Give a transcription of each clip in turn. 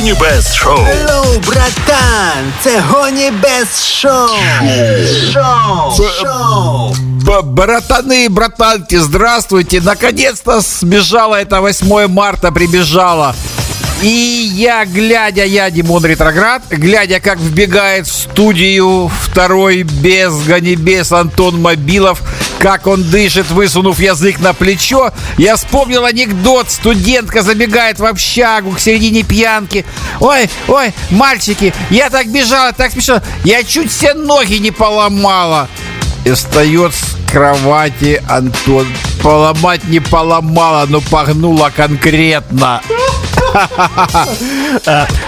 Гонібес Шоу. Hello, братан! Це гоні без шоу. Шоу. Шоу. Б- Братаны, братанки, здравствуйте! Наконец-то сбежала это 8 марта, прибежала. И я, глядя, я, Димон Ретроград, глядя, как вбегает в студию второй без Ганибес Антон Мобилов, как он дышит, высунув язык на плечо, я вспомнил анекдот. Студентка забегает в общагу к середине пьянки. Ой, ой, мальчики, я так бежала, так спешила, я чуть все ноги не поломала. И встает с кровати Антон. Поломать не поломала, но погнула конкретно.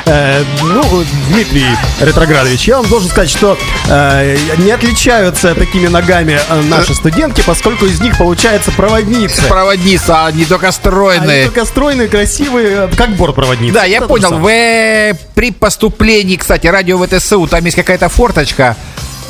Э, ну, Дмитрий Ретроградович, я вам должен сказать, что э, не отличаются такими ногами э, наши студентки, поскольку из них получается проводницы. Проводница, а не только Они стройные. только стройные, красивые, э, как бортпроводницы. Да, я Это понял. В, э, при поступлении, кстати, радио ВТСУ, там есть какая-то форточка.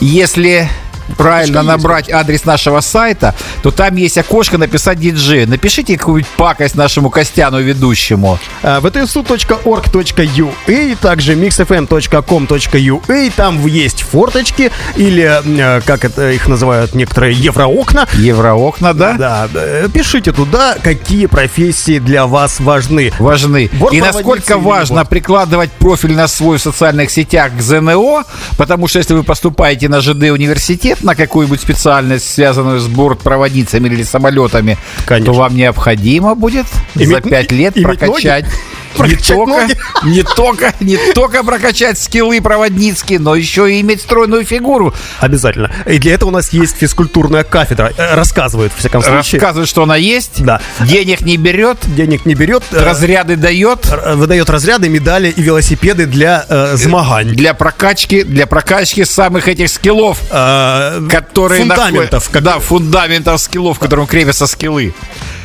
Если правильно есть, набрать адрес нашего сайта, то там есть окошко написать диджей. Напишите какую-нибудь пакость нашему Костяну ведущему. Э, vtsu.org.ua, также mixfm.com.ua, там есть форточки, или, э, как это их называют некоторые, евроокна. Евроокна, да? Да, да, пишите туда, какие профессии для вас важны. важны. И насколько важно прикладывать профиль на свой в социальных сетях к ЗНО, потому что если вы поступаете на ЖД университет, на какую-нибудь специальность, связанную с бортпроводницами или самолетами, Конечно. то вам необходимо будет за Иметь- 5 лет иметь прокачать ноги? Не только, ноги? не только, не только прокачать скиллы проводницкие, но еще и иметь стройную фигуру. Обязательно. И для этого у нас есть физкультурная кафедра. Э, Рассказывает, в всяком случае. Рассказывает, что она есть, Да. денег не берет, Денег не берет. э, разряды дает. р- выдает разряды, медали и велосипеды для э, змагань. Для прокачки, для прокачки самых этих скиллов. Э, которые фундаментов. находят- да, фундаментов скиллов, к которым крепятся скиллы.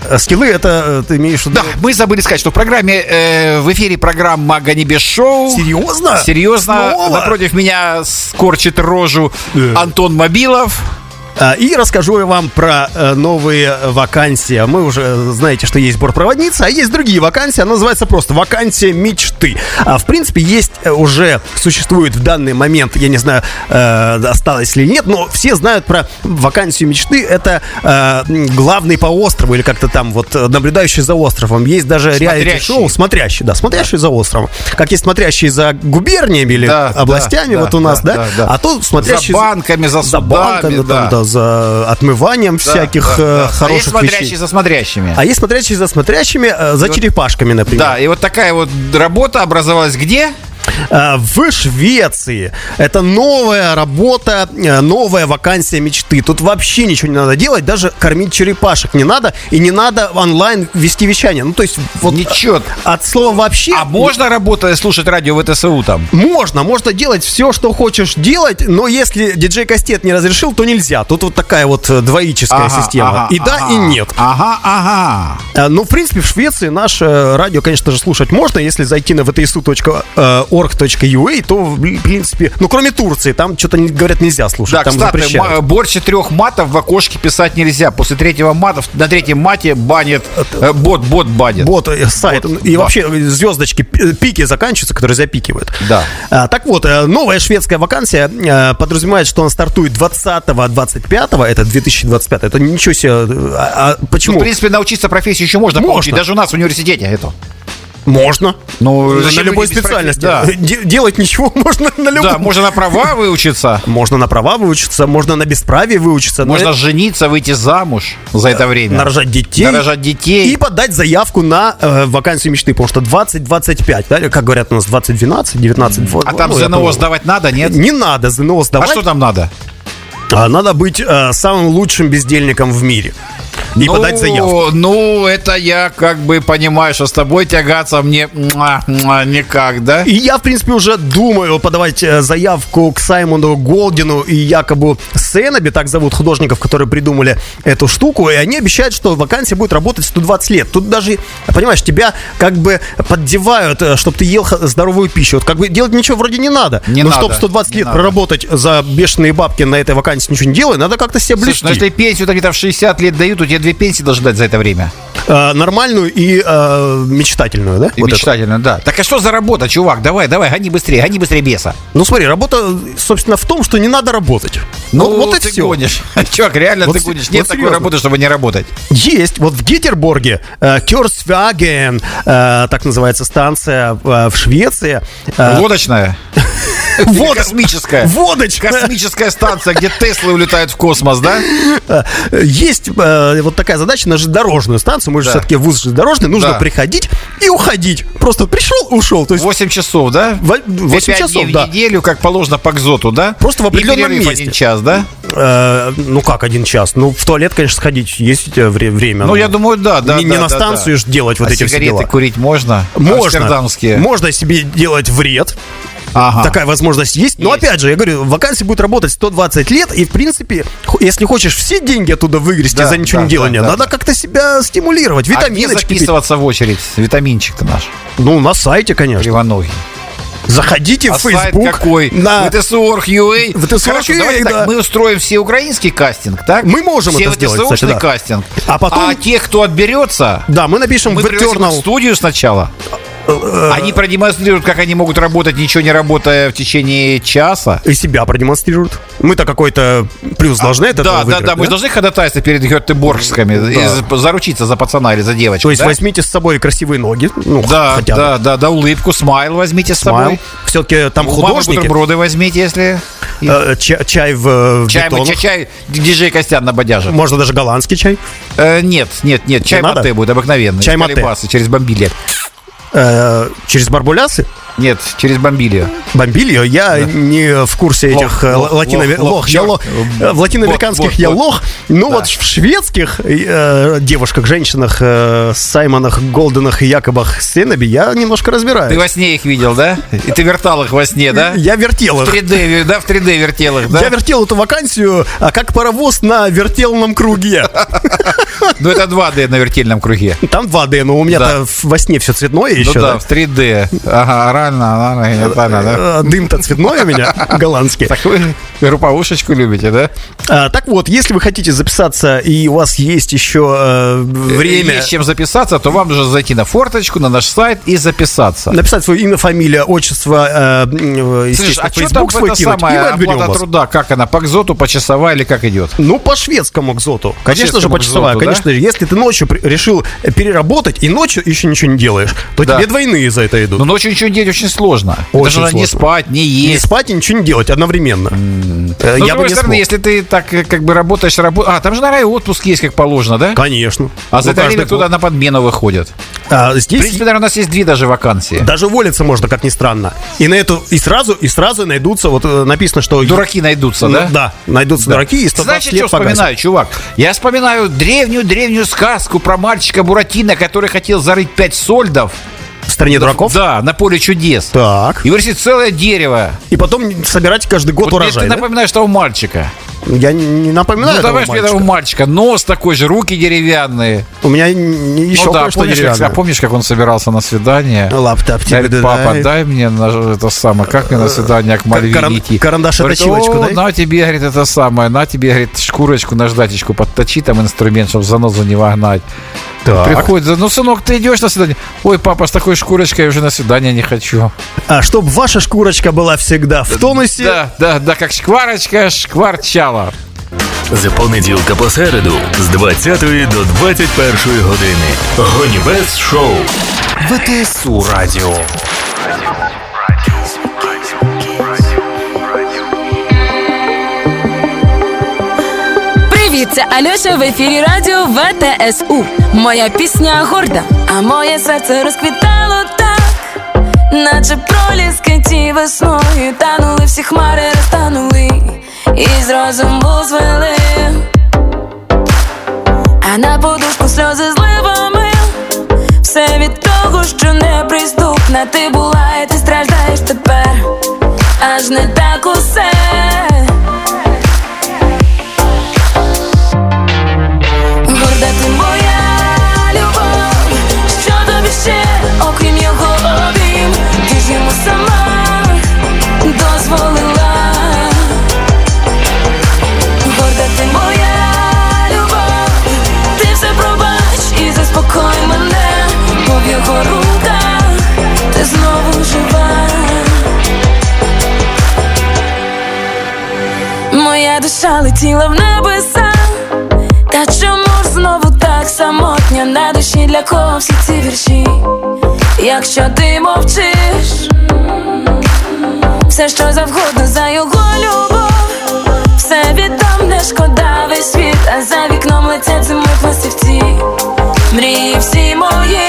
Э, Скиллы это э, ты имеешь в виду? Да, мы забыли сказать, что в программе, э, в эфире программа Ганибе Шоу. Серьезно? Серьезно, Снова? напротив меня скорчит рожу Э. Антон Мобилов. А, И расскажу я вам про э, новые вакансии. Мы уже э, знаете, что есть бортпроводница, а есть другие вакансии. Она называется просто «Вакансия мечты». А, в принципе, есть э, уже, существует в данный момент, я не знаю, осталось ли нет, но все знают про вакансию мечты. Это главный по острову или как-то там вот наблюдающий за островом. Есть даже реалити-шоу «Смотрящий», да, «Смотрящий за островом». Как есть «Смотрящий за губерниями» или Да, областями, да, вот у нас, да, да, да. а то «Смотрящий За банками, за за судами, банками, да. там, да, за отмыванием всяких Да, э, да. А есть хороших смотрящие вещей. за смотрящими. А есть смотрящие за смотрящими, э, за черепашками, например. Да, и вот такая вот работа образовалась где? Э, В Швеции. Это новая работа, э, новая вакансия мечты. Тут вообще ничего не надо делать, даже кормить черепашек не надо, и не надо онлайн вести вещание. Ну, то есть, вот Ничего. от слова вообще... А можно работать, слушать радио ВТСУ там? Можно, можно делать все, что хочешь делать, но если диджей Кастет не разрешил, то нельзя. Тут вот такая вот э, двоическая Ага, система. ага, и да, ага. и нет. Ага, ага. Э, Ну, в принципе, в Швеции наше радио, конечно же, слушать можно. Если зайти на vtsu.org.ua, то, в принципе, ну, кроме Турции, там что-то, говорят, нельзя слушать. Да, там кстати, запрещают. ма- больше трех матов в окошке писать нельзя. После третьего мата, на третьем мате банит, э, бот, бот банит. Вот э, сайт. Вот, и да. вообще э, звездочки, пи- пики заканчиваются, которые запикивают. Да. А, так вот, э, новая шведская вакансия э, подразумевает, что она стартует 20-25, это 2025, это ничего себе. э, А, а Ну, почему? в принципе, научиться профессии еще можно, Можно. получить. Даже у нас в университете это. Можно. Ну, на любой специальности. Де- делать ничего можно на любой. Да, можно на права выучиться. Можно на права выучиться, можно на бесправие выучиться. но Можно это- жениться, выйти замуж за это время. нарожать детей. Нарожать детей. И подать заявку на э, вакансию мечты, потому что 20-25, да, как говорят у нас 20-12, 19 А там ну, ЗНО сдавать надо, нет? Не надо ЗНО А сдавать. что там надо? А надо быть э, самым лучшим бездельником в мире. И ну, подать заявку. Ну, это я как бы понимаю, что с тобой тягаться мне никак, да? И я, в принципе, уже думаю подавать э, заявку к Саймону Голдину и Якобу Сенаби, так зовут художников, которые придумали эту штуку, и они обещают, что вакансия будет работать 120 лет. Тут даже, понимаешь, тебя как бы поддевают, чтобы ты ел здоровую пищу. Вот как бы делать ничего вроде не надо. Не Но чтобы 120 не лет надо. проработать за бешеные бабки на этой вакансии ничего не делая, надо как-то себя Слушай, блюсти. ну если пенсию где-то в 60 лет дают, то тебе две пенсии должны дать за это время. Э, нормальную и э, мечтательную, да? И Вот эту. мечтательно, да. Так а что за работа, чувак? Давай, давай, гони быстрее, гони быстрее беса. Ну смотри, работа, собственно, в том, что не надо работать. Ну, вот и ты все. гонишь. Чувак, реально Вот ты гонишь. вот Нет такой серьезно. работы, чтобы не работать. Есть. Вот в Гетерборге э, Кёрсваген, э, так называется станция э, в Швеции. Э, Лодочная. Вот- Космическая. Водочка. Космическая станция, где Теслы улетают в космос, да? Есть э, вот такая задача на железнодорожную станцию. Мы же Да. все-таки вуз железнодорожный. Нужно Да. приходить и уходить. Просто пришел, ушел. То есть 8 часов, да? Во- восемь Пять часов, дней да. в неделю, как положено по КЗОТу, да? Просто в определенном месте. час, да? Э, ну как один час? Ну, в туалет, конечно, сходить есть у тебя вре- время. Ну, я думаю, да, да. не, не да, на да, станцию да. ж делать вот а эти все сигареты дела. курить можно? Можно. Можно себе делать вред. Ага. Такая возможность есть. Но Есть. опять же, я говорю, вакансия будет работать 120 лет, и в принципе, если хочешь все деньги оттуда выгрести Да, за ничего да, не делания, да, да, надо да. как-то себя стимулировать. А где Витаминочки пить. записываться в очередь? Витаминчик-то наш. Ну, на сайте, конечно. Кривоногий. Заходите А в сайт Facebook. какой? На... VTSU.org.ua. VTSU.org.ua, Хорошо, давайте да. так, мы устроим всеукраинский кастинг, так? Мы можем Все это сделать, кстати, да. кастинг. А потом- А тех, кто отберется, Да, мы напишем мы в Eternal. студию сначала. Они продемонстрируют, как они могут работать, ничего не работая в течение часа. И себя продемонстрируют. Мы-то какой-то плюс должны это Да, да, да, мы должны ходатайство перед Гетеборгскими и за- заручиться за пацана или за девочку. То есть да? возьмите с собой красивые ноги. Ну, Да, хотя бы. да, да, да, улыбку, смайл возьмите с собой. Все-таки там художники. бутерброды возьмите, если... э, ча- чай в, в Чай, бетонах. чай, чай, диджей Костян на бодяже. Можно даже голландский чай. Э, нет, нет, нет, чай надо? мате будет обыкновенный. Чай мате. колебасы, через бомбили. Э, через барбулясы. Нет, через бомбили. Бомбилью я не в курсе Лох, этих э, лох, латино- лох, лох, лох, я лох. Э, в латиноамериканских Вот, я лох. Ну Да. вот в шведских э, девушках, женщинах, э, Саймонах, Голденах и Якобах Сенеби я немножко разбираюсь. Ты во сне их видел, да? И ты вертал их во сне, да? Я вертел их. В 3D, вер- да, в 3D вертел их, да? Я вертел эту вакансию, а как паровоз на вертелном круге. Ну, это 2D на вертельном круге. Там 2D, но у меня-то Да. во сне все цветное Ну еще. да, да? в 3D. Ага, орально, генитально, да? Э, Дым-то цветной у меня, голландский. Так вы групповушечку любите, да? А, так вот, если вы хотите записаться и у вас есть еще э, время Есть чем записаться, то вам нужно зайти на форточку, на наш сайт и записаться. написать свое имя, фамилия, отчество, э, м, Слышь, а что там свой это кинуть, отберем оплата вас. труда? Как она, по КЗОТу, почасовая или как идет? Ну, по шведскому кзоту. Конечно же, почасовая. кзоту, да? Конечно же, если ты ночью решил э, переработать и ночью еще ничего не делаешь, то Да. тебе двойные за это идут. Но ночью ничего делать очень сложно. Очень Даже надо не сложно. спать, не не есть. спать и ничего не делать одновременно. Э, Но, с Я бы другой не стороны, смог. если ты так э, как бы работаешь, рабо... А, там же, наверное, отпуск есть как положено, да? Конечно. А за Ну, это время туда год. на подмену выходят. А, В здесь принципе, наверное, у нас есть две даже вакансии. даже уволиться можно, как ни странно. И на эту и сразу и сразу найдутся вот э, написано, что Дураки найдутся, Ну, да? да, найдутся дураки и 120 Знаешь, я лет что погасят. вспоминаю, чувак? Я вспоминаю древнюю-древнюю сказку про мальчика Буратино, который хотел зарыть пять сольдов. Стране дураков. Да, на поле чудес. Так. И вырастет целое дерево. И потом собирать каждый год Вот урожай. ты да? напоминаешь того мальчика. Я не напоминаю ну, этого давай мальчика. этого мальчика. Нос такой же, руки деревянные. У меня еще ну да, помнишь как, а помнишь, как он собирался на свидание? Лаптоп тебе Говорит, дай. папа, дай мне на- это самое, как мне на свидание к Мальвине каран- идти? карандаш Говорит, точилочку «О, дай». на тебе, говорит, это самое, на тебе, говорит, шкурочку, наждачечку подточи там инструмент, чтобы занозу не вогнать. Так. Приходит, ну, сынок, ты идешь на свидание? Ой, папа, с такой шкурочкой я уже на свидание не хочу. А чтобы ваша шкурочка была всегда в тонусе. Да, да, да, как шкварочка шкварчала. З понеділка по середу з 20 до 21 години. Гонібес шоу. ВТСУ Радіо. Це Альоша в ефірі радіо ВТСУ. Моя пісня горда, а моє серце розквітало так, наче проліски ті весною танули, всі хмари розтанули, і з розуму звели. А на подушку сльози зливами Все від того, що неприступна ти була, і ти страждаєш тепер, аж не так усе. де ти моя любов, що тобі окрім його обім, ти сама дозволила, горда моя любов, ти все пробач і заспокой мене, бо в його руках ти знову жива. Моя душа летіла в небо. Для кого всі ці вірші? Якщо ти мовчиш, все, що завгодно за його любов, все віддам, не шкода весь світ, а за вікном летять зими пластівці, мрії всі мої,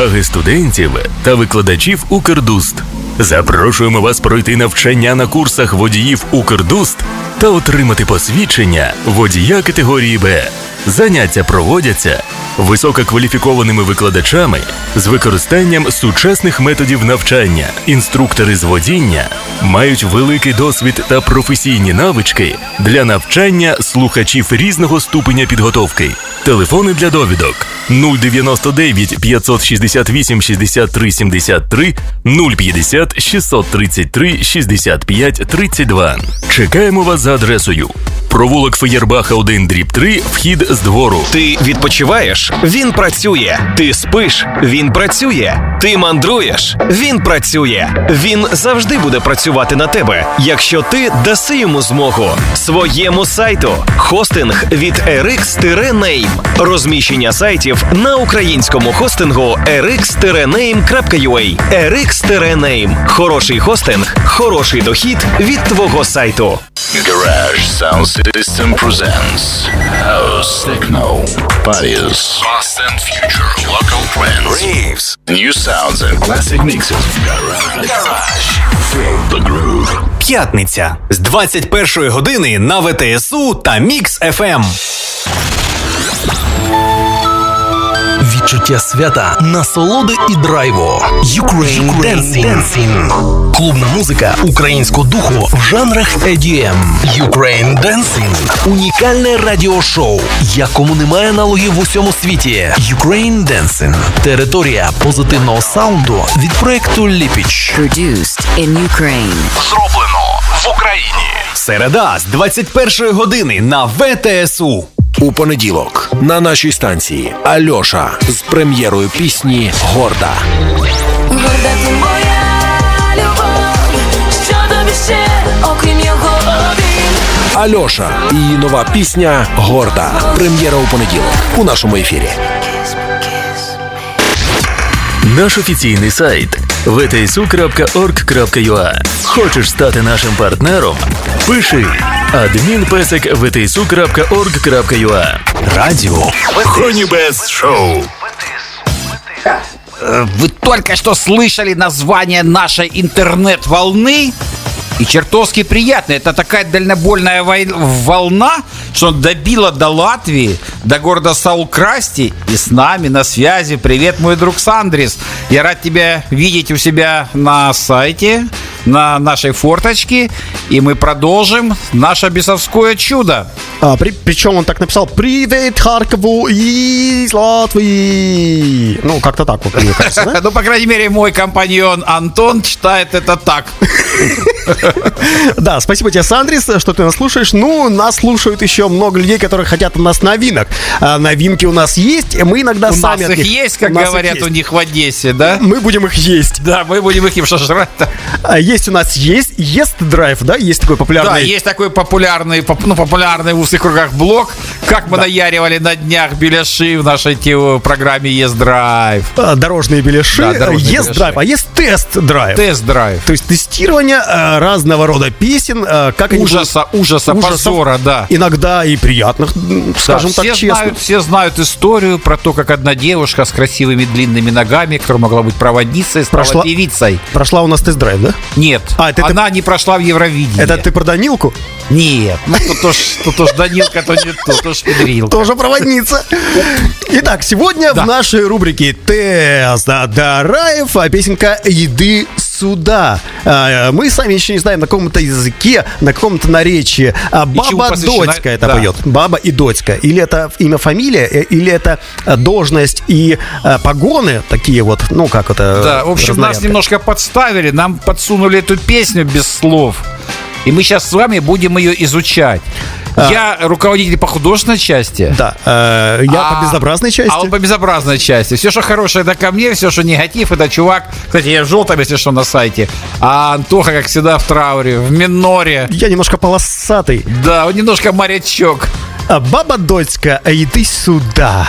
До уваги студентів та викладачів Укрдуст. Запрошуємо вас пройти навчання на курсах водіїв Укрдуст та отримати посвідчення водія категорії Б. Заняття проводяться висококваліфікованими викладачами з використанням сучасних методів навчання. Інструктори з водіння мають великий досвід та професійні навички для навчання слухачів різного ступеня підготовки. Телефони для довідок 099 568 63 73 050 633 65 32. Чекаємо вас за адресою. Провулок Феєрбаха 1 дріб 3, вхід з двору. Ти відпочиваєш? Він працює. Ти спиш? Він працює. Ти мандруєш? Він працює. Він завжди буде працювати на тебе, якщо ти даси йому змогу. Своєму сайту. Хостинг від RX-Name. Розміщення сайтів на українському хостингу rx-name.ua. RX-Name. Хороший хостинг, хороший дохід від твого сайту. Garage Sound System presents House Techno Parties Past and Future Local Trends Raves New sounds and classic mixes Garage, Garage. Feel the groove П'ятниця з 21 години на ВТСУ та Мікс Ем. Відчуття свята, насолоди і драйву. Ukraine, Dancing. Клубна музика українського духу в жанрах EDM. Ukraine Dancing. Унікальне радіошоу, якому немає аналогів в усьому світі. Ukraine Dancing. Територія позитивного саунду від проекту Ліпіч. Produced in Ukraine. Зроблено в Україні. Середа з 21 години на ВТСУ. У понеділок на нашій станції Альоша з прем'єрою пісні Горда. Горда ти моя любов, що тобі ще, окрім його обійм. Альоша і її нова пісня Горда. Прем'єра у понеділок у нашому ефірі. Наш офіційний сайт vtsu.org.ua Хочеш стати нашим партнером? Пиши адмінпесик vtsu.org.ua Радіо Хонібес Шоу Вы только что слышали название нашей интернет-волны? И чертовски приятно. Это такая дальнобольная вой- волна, что добила до Латвии, до города Саулкрасти. И с нами на связи. Привет, мой друг Сандрис. Я рад тебя видеть у себя на сайте, на нашей форточке. И мы продолжим наше бесовское чудо. А, при- причем он так написал «Привет Харькову из Латвии». Ну, как-то так вот, мне кажется, да? Ну, по крайней мере, мой компаньон Антон читает это так. Да, спасибо тебе, Сандрис, что ты нас слушаешь. Ну, нас слушают еще много людей, которые хотят у нас новинок. А, новинки у нас есть, и мы иногда У сами... нас от их есть, как у нас говорят у них в Одессе, да? Мы будем их есть. Да, мы будем их им жрать-то. Есть у нас есть Ест Драйв, да, есть такой популярный. Да, есть такой популярный, поп- ну, популярный в узких кругах блог, как мы наяривали на днях беляши в нашей те- программе Ест Драйв. а, дорожные беляши, Да, беляши. драйв, а есть тест драйв. Тест-драйв. То есть тестирование э, разного рода песен, э, как они Ужаса, ужаса, позора, да. иногда и приятных, скажем Да, так, все честно. Знают, все знают историю про то, как одна девушка с красивыми длинными ногами, которая могла быть проводницей, стала Прошла- певицей. Прошла у нас тест-драйв, да? Нет, А, это ты- она не прошла в Евровидении. Это ты про Данилку? Нет, ну тут уж, тут уж Данилка, то не то, то уж Педрилка. Тоже проводница. Итак, сегодня Да. в нашей рубрике Тест Дараев а песенка «Еды сюда». А, Мы сами еще не знаем, на каком-то языке, на каком-то наречии. А Баба Дочка это да. поет. Баба и Дочка. Или это имя, фамилия, э, или это э, должность и э, погоны такие вот, ну как это? Да, в общем, нас немножко подставили, нам подсунули эту песню без слов. И мы сейчас с вами будем ее изучать. Я руководитель по художественной части. Да, э, я А- по безобразной части. А он по безобразной части. Все, что хорошее, это ко мне, все, что негатив, это чувак. Кстати, я в желтом, если что, на сайте. А Антоха, как всегда, в трауре, в миноре. Я немножко полосатый. Да, он немножко морячок. А, Баба Дочка, а иди сюда.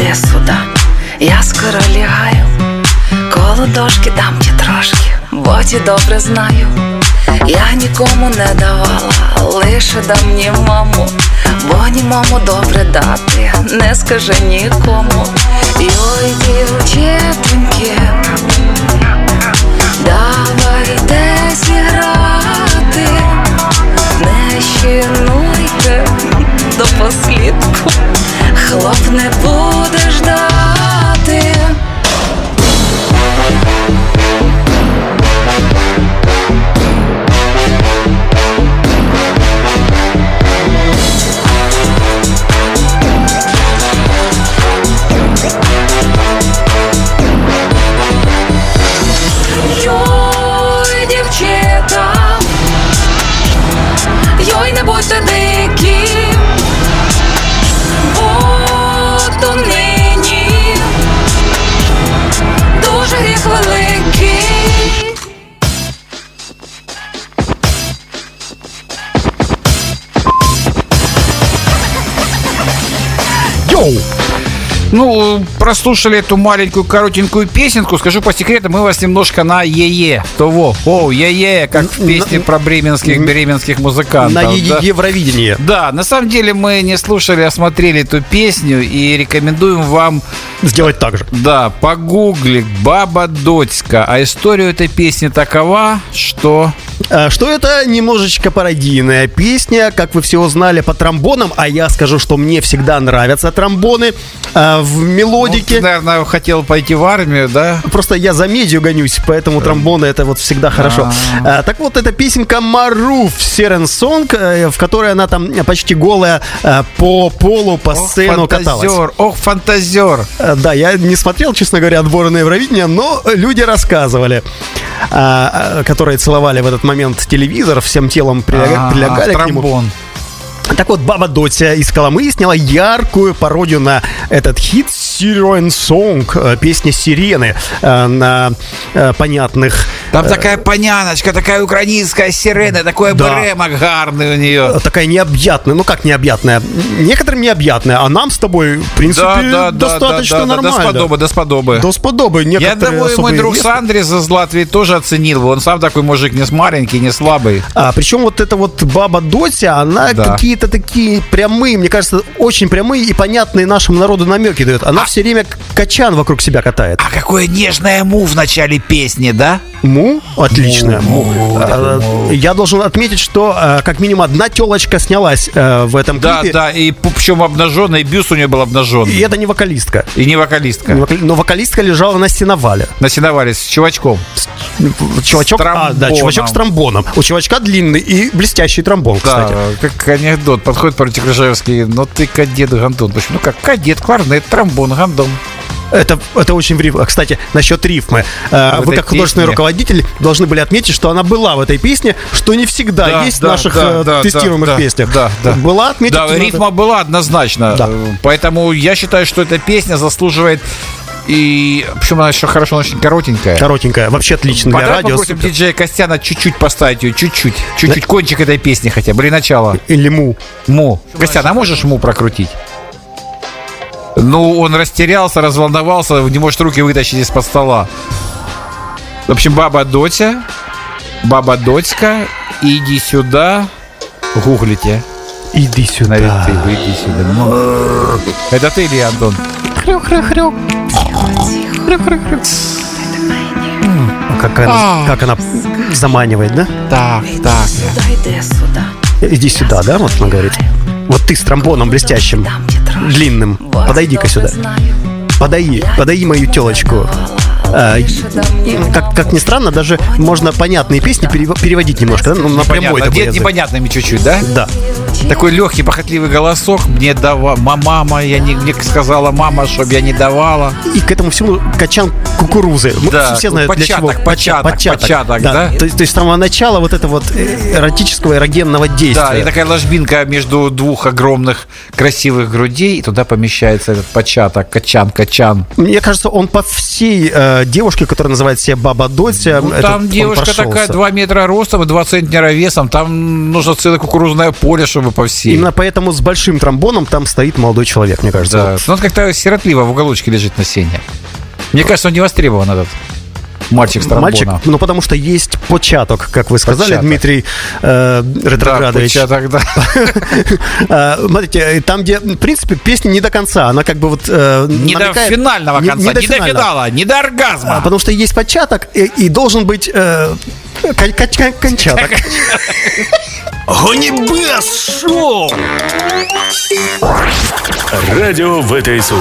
Йди сюди, я скоро лягаю, коло дошки дам ті трошки, бо ті добре знаю. Я нікому не давала, лише дам німому, бо німому добре дати, не скажи нікому. Йой, дівчатоньки, Давайте зіграти, не щінуйте до послідку, хлоп не буде ждати. Ну, прослушали эту маленькую коротенькую песенку. Скажу по секрету, мы вас немножко на е-е. Того. О, е-е, как в песне про бременских беременских музыкантов. На да. Е- Евровидении. Да, на самом деле мы не слушали, а смотрели эту песню и рекомендуем вам, Сделать так же. да, погуглить «Баба Дочка». А история этой песни такова, что... А, Что это немножечко пародийная песня, как вы все узнали по тромбонам, а я скажу, что мне всегда нравятся тромбоны а, в Ну, мелодике. ты, наверное, хотел пойти в армию, да? Просто я за медью гонюсь, поэтому тромбоны это вот всегда хорошо. А, так вот, это песенка Маруф Серен Сонг, э, в которой она там почти голая э, по полу, по сцену каталась. фантазер, ох, фантазер. Э, Да, я не смотрел, честно говоря, отборы на Евровидение, но люди рассказывали, а, а, которые целовали в этот момент телевизор, всем телом приляга- Ага, прилегали к нему. Так вот, Баба Дотя из Коломы сняла яркую пародию на этот хит Siren Song, э, песня «Сирены» э, на э, понятных... Там такая поняночка, такая украинская сирена, такой Да. бремок гарный у нее. Такая необъятная, ну как необъятная? Некоторым необъятная, а нам с тобой, в принципе, достаточно нормально. Досподобы, досподобы. Досподобы. Я думаю, мой друг резко. Сандрис из Латвии тоже оценил бы. Он сам такой мужик не маленький, не слабый. А, причем вот эта вот баба Дотя, она Да. какие-то такие прямые, мне кажется, очень прямые и понятные нашему народу намеки дает. Она все время качан вокруг себя катает. А какое нежное му в начале песни, да? Му Му, отличная. Му. Э, Я должен отметить, что э, как минимум одна телочка снялась э, в этом Да, клипе. да, и п- причем обнаженная, и бюст у нее был обнаженный. И это не вокалистка. И не вокалистка. Не вокали- Но вокалистка лежала на сеновале. На сеновале с чувачком. Чувачок, а, да, чувачок с тромбоном. У чувачка длинный и блестящий тромбон, кстати. Да, как анекдот. Подходит поручик Ржевский, ну ты кадет Гандон. Почему? Ну как кадет, кларнет, тромбон, Гандон. Это, это очень в рифмах. Кстати, насчет рифмы. Э, В Вы, как художественный песне. руководитель, должны были отметить, что она была в этой песне, что не всегда Да, есть в да, наших да, э, да, тестируемых да, песнях. да, да. Была отметить. Да, надо. рифма была однозначно. Да. Поэтому я считаю, что эта песня заслуживает и причем она еще хорошо, она очень коротенькая. Коротенькая. Вообще отлично для Давай радио. попросим супер. диджея Костяна чуть-чуть поставить ее, чуть-чуть. Чуть-чуть кончик этой песни хотя бы, или начало. Или му. Му. Костян, а можешь му прокрутить? Ну, он растерялся, разволновался, не может руки вытащить из-под стола. В общем, баба Дотя, баба Дотька, иди сюда, гуглите. Иди сюда. Наверное, ты иди сюда. Ну, Это ты или Антон? Как она, как она заманивает, да? Так, так. Сюда. Иди сюда, да, вот она говорит. Вот ты с тромбоном блестящим, длинным. Подойди-ка сюда. Подай, подай мою телочку. И- как, как ни странно, даже можно понятные песни перев- переводить немножко, да? Ну, напрямую Понятно. такой непонятными чуть-чуть, да? Да. Такой легкий, похотливый голосок. Мне дава... ма- Мама, я не мне сказала мама, чтобы я не давала. И к этому всему качан кукурузы. Мы Да, все знают, для початок, чего. початок, початок, да? То, есть, то есть с самого начала вот это вот э, эротического эрогенного действия. Да, и такая ложбинка между двух огромных красивых грудей, и туда помещается этот початок, качан, качан. Мне кажется, он по всей э, девушке, которая называет себя Баба Дотя, Ну, там он девушка такая 2 метра ростом и 2 центнера весом. Там нужно целое кукурузное поле, чтобы по всей. Именно поэтому с большим тромбоном там стоит молодой человек, мне кажется. Да. Вот. Ну, он как-то сиротливо в уголочке лежит на сене. Мне кажется, он не востребован этот мальчик с Мальчик, ну потому что есть початок, как вы сказали, Початок. Дмитрий э, Да, Ретроградович. початок, да. А, Смотрите, там, где, в принципе, песня не до конца, она как бы вот э, Не до финального конца, не, до финала, не до А, оргазма. Потому что есть початок и, должен быть э, кон- кон- кон- кончаток. Гонибес шоу! Радио ВТСУ.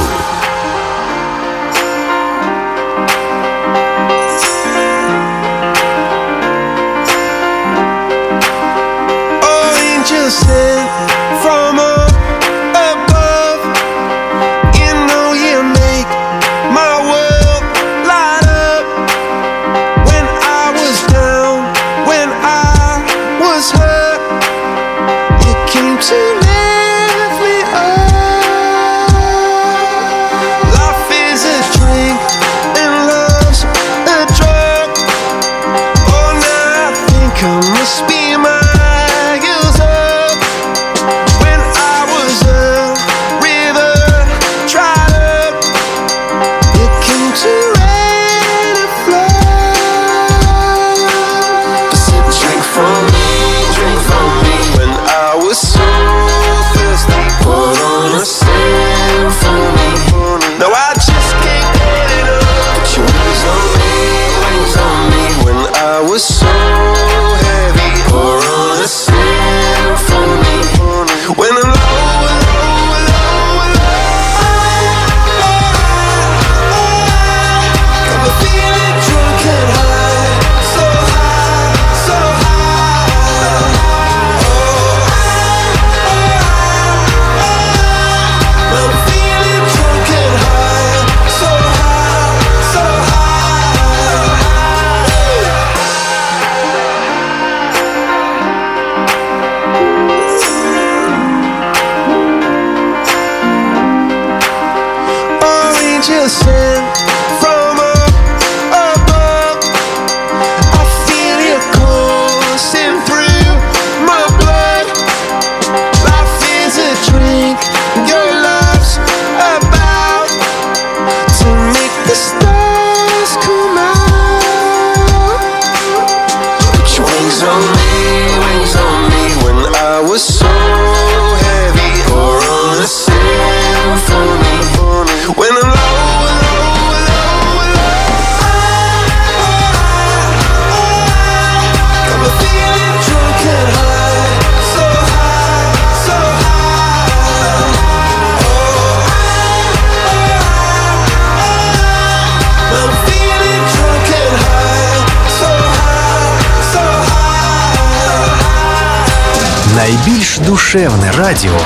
душевне радіо.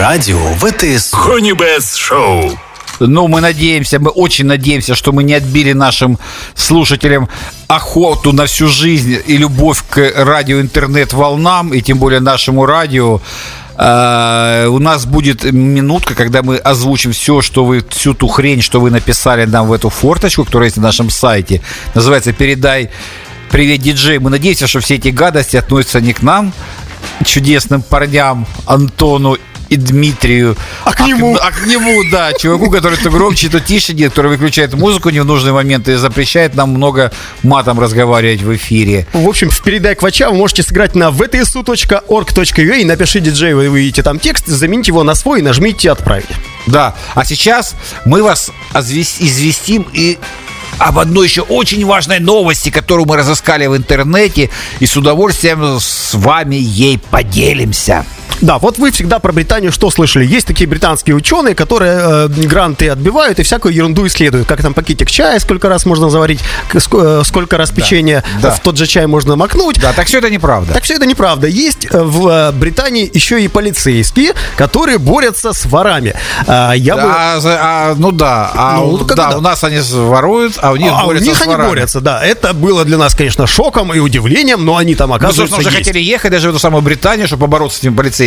Радіо ВТС. Хонібес Шоу. Ну, мы надеемся, мы очень надеемся, что мы не отбили нашим слушателям охоту на всю жизнь и любовь к радио, интернет-волнам, и тем более нашему радио. Э, У нас будет минутка, когда мы озвучим все, что вы, всю ту хрень, что вы написали нам в эту форточку, которая есть на нашем сайте. Называется «Передай привет, диджей». Мы надеемся, что все эти гадости относятся не к нам, чудесным парням Антону и Дмитрию. А к нему? А к нему, да, чуваку, который то громче, то тише делает, который выключает музыку не в нужный момент и запрещает нам много матом разговаривать в эфире. В общем, в «Передай квача» вы можете сыграть на vtsu.org.ua и напиши диджей, вы увидите там текст, замените его на свой и нажмите «Отправить». Да, а сейчас мы вас известим и об одной еще очень важной новости, которую мы разыскали в интернете и с удовольствием с вами ей поделимся. Да, вот вы всегда про Британию что слышали? Есть такие британские ученые, которые э, гранты отбивают и всякую ерунду исследуют. Как там пакетик чая, сколько раз можно заварить, э, сколько раз печенье да. в тот же чай можно макнуть. Да, так все это неправда. Так все это неправда. Есть э, в э, Британии еще и полицейские, которые борются с ворами. А, я бы... А, а, ну да, а Ну, у, да, да. у нас они воруют, а у них А у борются них с они ворами. борются, да. Это было для нас, конечно, шоком и удивлением, но они там, Мы, оказывается, собственно, уже есть. хотели ехать даже в эту самую Британию, чтобы побороться с этими полицейскими.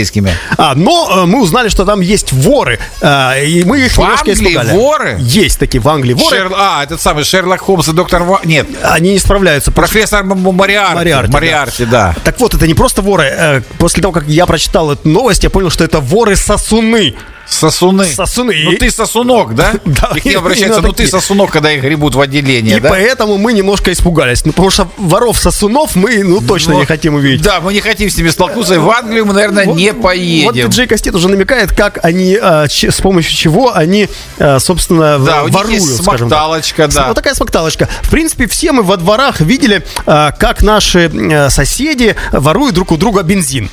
А, но э, мы узнали, что там есть воры, э, и мы их В немножко Англии испугали. воры? Есть такие в Англии воры. Шер- А, этот самый Шерлок Холмс и доктор... Ва- Нет, Они не справляются. профессор М- М- Мариарти. Мариарти, да. Мариарти, да. Так вот, это не просто воры. Э, После того, как я прочитал эту новость, я понял, что это воры-сосуны. Сосуны. Сосуны. Ну ты сосунок, да? Да, Их не обращаются, ну ты сосунок, когда их гребут в отделение, И да? поэтому мы немножко испугались. Ну, потому что воров-сосунов мы, ну, точно Ну, не хотим увидеть. Да, мы не хотим с ними столкнуться, и в Англию мы, наверное, не Вот поедем. диджей Кастет уже намекает, как они, ч- с помощью чего они, э, собственно, Да, у них воруют, есть смокталочка, да. Вот такая смокталочка. В принципе, все мы во дворах видели, э, как наши э, соседи воруют друг у друга бензин.